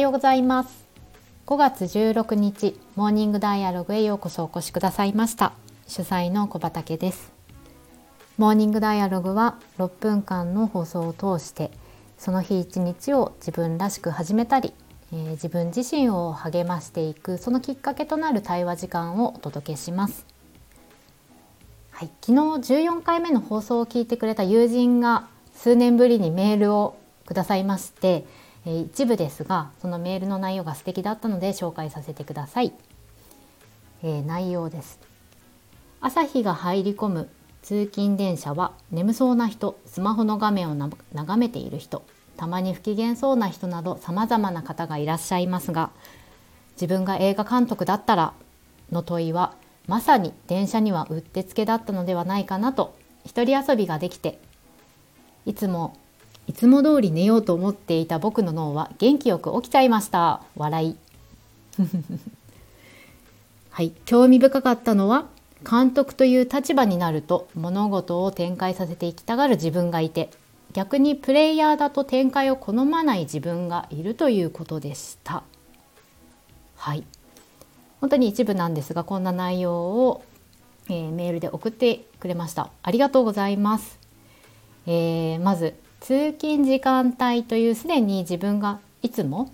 ようございます。5月16日モーニングダイアログへようこそお越しくださいました。主催の小畑です。モーニングダイアログは6分間の放送を通してその日一日を自分らしく始めたり、えー、自分自身を励ましていくそのきっかけとなる対話時間をお届けします。はい、昨日14回目の放送を聞いてくれた友人が数年ぶりにメールをくださいまして、え、一部ですがそのメールの内容が素敵だったので紹介させてください、え、内容です。朝日が入り込む通勤電車は眠そうな人スマホの画面を眺めている人たまに不機嫌そうな人など様々な方がいらっしゃいますが自分が映画監督だったらの問いはまさに電車にはうってつけだったのではないかなと一人遊びができていつもいつも通り寝ようと思っていた僕の脳は元気よく起きちゃいました。笑い。はい。興味深かったのは監督という立場になると物事を展開させていきたがる自分がいて逆にプレイヤーだと展開を好まない自分がいるということでした。はい。本当に一部なんですがこんな内容を、えー、メールで送ってくれました。ありがとうございます、えー、まず通勤時間帯というすでに自分がいつも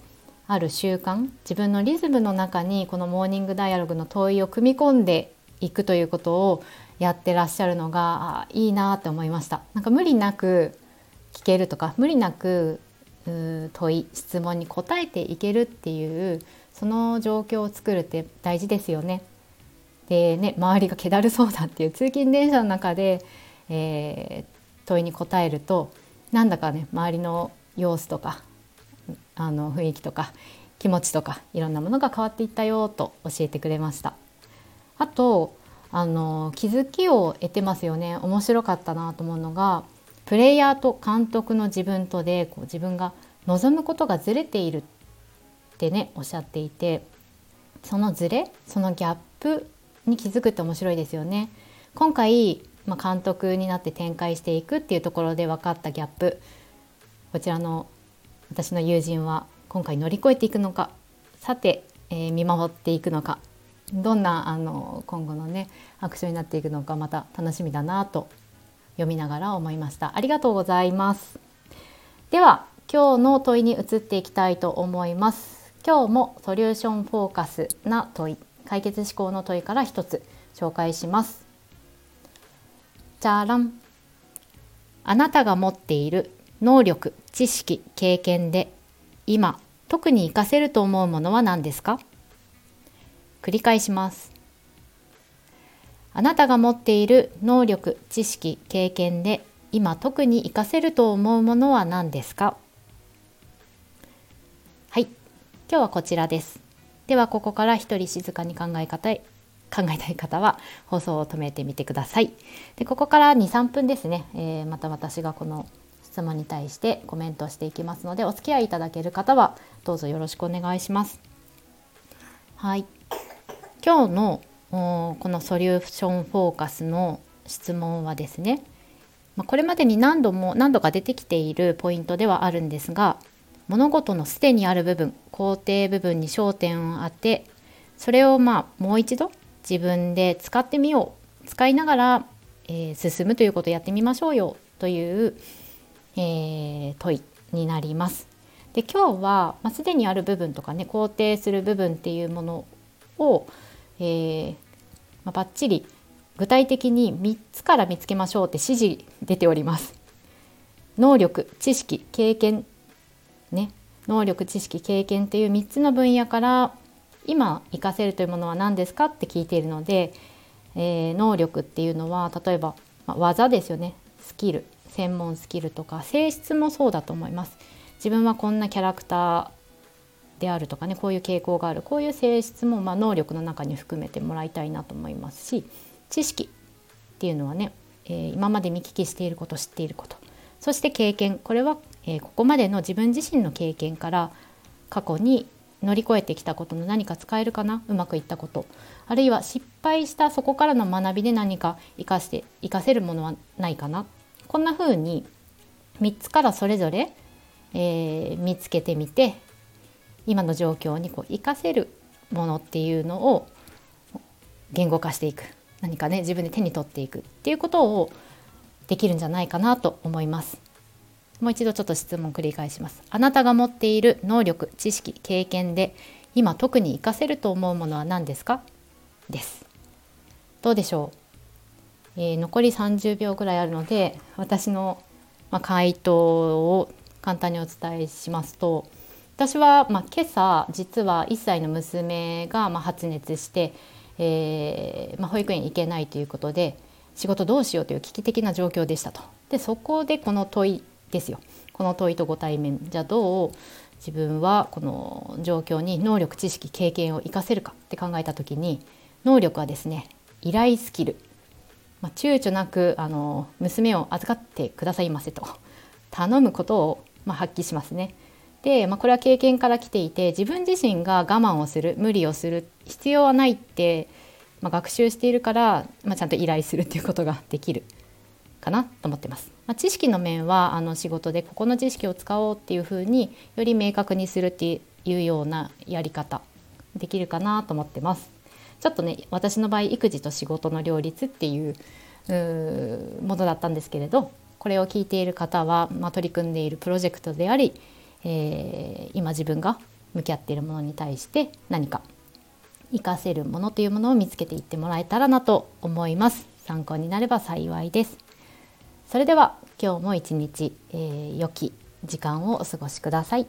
ある習慣自分のリズムの中にこのモーニングダイアログの問いを組み込んでいくということをやってらっしゃるのがいいなって思いましたなんか無理なく聞けるとか無理なく問い質問に答えていけるっていうその状況を作るって大事ですよね。でね周りが気だるそうだっていう通勤電車の中で、えー、問いに答えるとなんだかね周りの様子とかあの雰囲気とか気持ちとかいろんなものが変わっていったよと教えてくれました。あとあの気づきを得てますよね面白かったなと思うのがプレイヤーと監督の自分とでこう自分が望むことがずれているってねおっしゃっていてそのズレそのギャップに気づくって面白いですよね。今回、まあ、監督になって展開していくっていうところで分かったギャップ。こちらの私の友人は今回乗り越えていくのか。さて、えー、見守っていくのか。どんなあの今後のねアクションになっていくのかまた楽しみだなと読みながら思いました。ありがとうございます。では今日の問いに移っていきたいと思います。今日もソリューションフォーカスな問い解決思考の問いから一つ紹介します。じゃらんあなたが持っている能力知識経験で今特に活かせると思うものは何ですか？繰り返します。あなたが持っている能力知識経験で今特に活かせると思うものは何ですか？はい。今日はこちらです。ではここから一人静かに考え方へ。考えたい方は放送を止めてみてください。でここから2、3分ですね、えー、また私がこの質問に対してコメントしていきますのでお付き合いいただける方はどうぞよろしくお願いします。はい。今日のこのソリューションフォーカスの質問はですね、まこれまでに何度も何度か出てきているポイントではあるんですが物事のすでにある部分肯定部分に焦点を当てそれをまあもう一度自分で使ってみよう使いながら、えー、進むということをやってみましょうよという、えー、問いになります。で今日は、まあ、すでにある部分とかね肯定する部分っていうものを、えーまあ、バッチリ具体的に3つから見つけましょうって指示出ております。能力知識経験ね能力知識経験という3つの分野から今活かせるというものは何ですかって聞いているので、えー、能力っていうのは例えば、まあ、技ですよね。スキル。専門スキルとか性質もそうだと思います。自分はこんなキャラクターであるとかねこういう傾向がある。こういう性質もまあ能力の中に含めてもらいたいなと思いますし知識っていうのはね、えー、今まで見聞きしていること知っていること。そして経験。これはえー、ここまでの自分自身の経験から過去に乗り越えてきたことの何か使えるかな？うまくいったこと。あるいは失敗したそこからの学びで何か生かして活かせるものはないかな？こんな風に3つからそれぞれ、えー、見つけてみて今の状況にこう活かせるものっていうのを言語化していく。何かね自分で手に取っていくっていうことをできるんじゃないかなと思います。もう一度ちょっと質問繰り返します。あなたが持っている能力知識経験で今特に活かせると思うものは何ですか？です。どうでしょう、えー、残り30秒ぐらいあるので私の、まあ、回答を簡単にお伝えしますと私は、まあ、今朝実は1歳の娘がまあ発熱して、えー、まあ、保育園行けないということで仕事どうしようという危機的な状況でしたと。でそこでこの問いですよ。この問いとご対面。じゃどう自分はこの状況に能力知識経験を生かせるかって考えた時に能力はですね依頼スキル、まあ、躊躇なくあの娘を預かってくださいませと。頼むことを、まあ、発揮しますね。で、まあ、これは経験から来ていて自分自身が我慢をする無理をする必要はないって、まあ、学習しているから、まあ、ちゃんと依頼するっていうことができる。かなと思ってます。まあ、知識の面はあの仕事でここの知識を使おうっていうふうにより明確にするっていうようなやり方できるかなと思ってます。ちょっとね私の場合育児と仕事の両立っていうものだったんですけれどこれを聞いている方は、まあ、取り組んでいるプロジェクトでありえー、今自分が向き合っているものに対して何か活かせるものというものを見つけていってもらえたらなと思います参考になれば幸いですそれでは今日も一日、えー、良き時間をお過ごしください。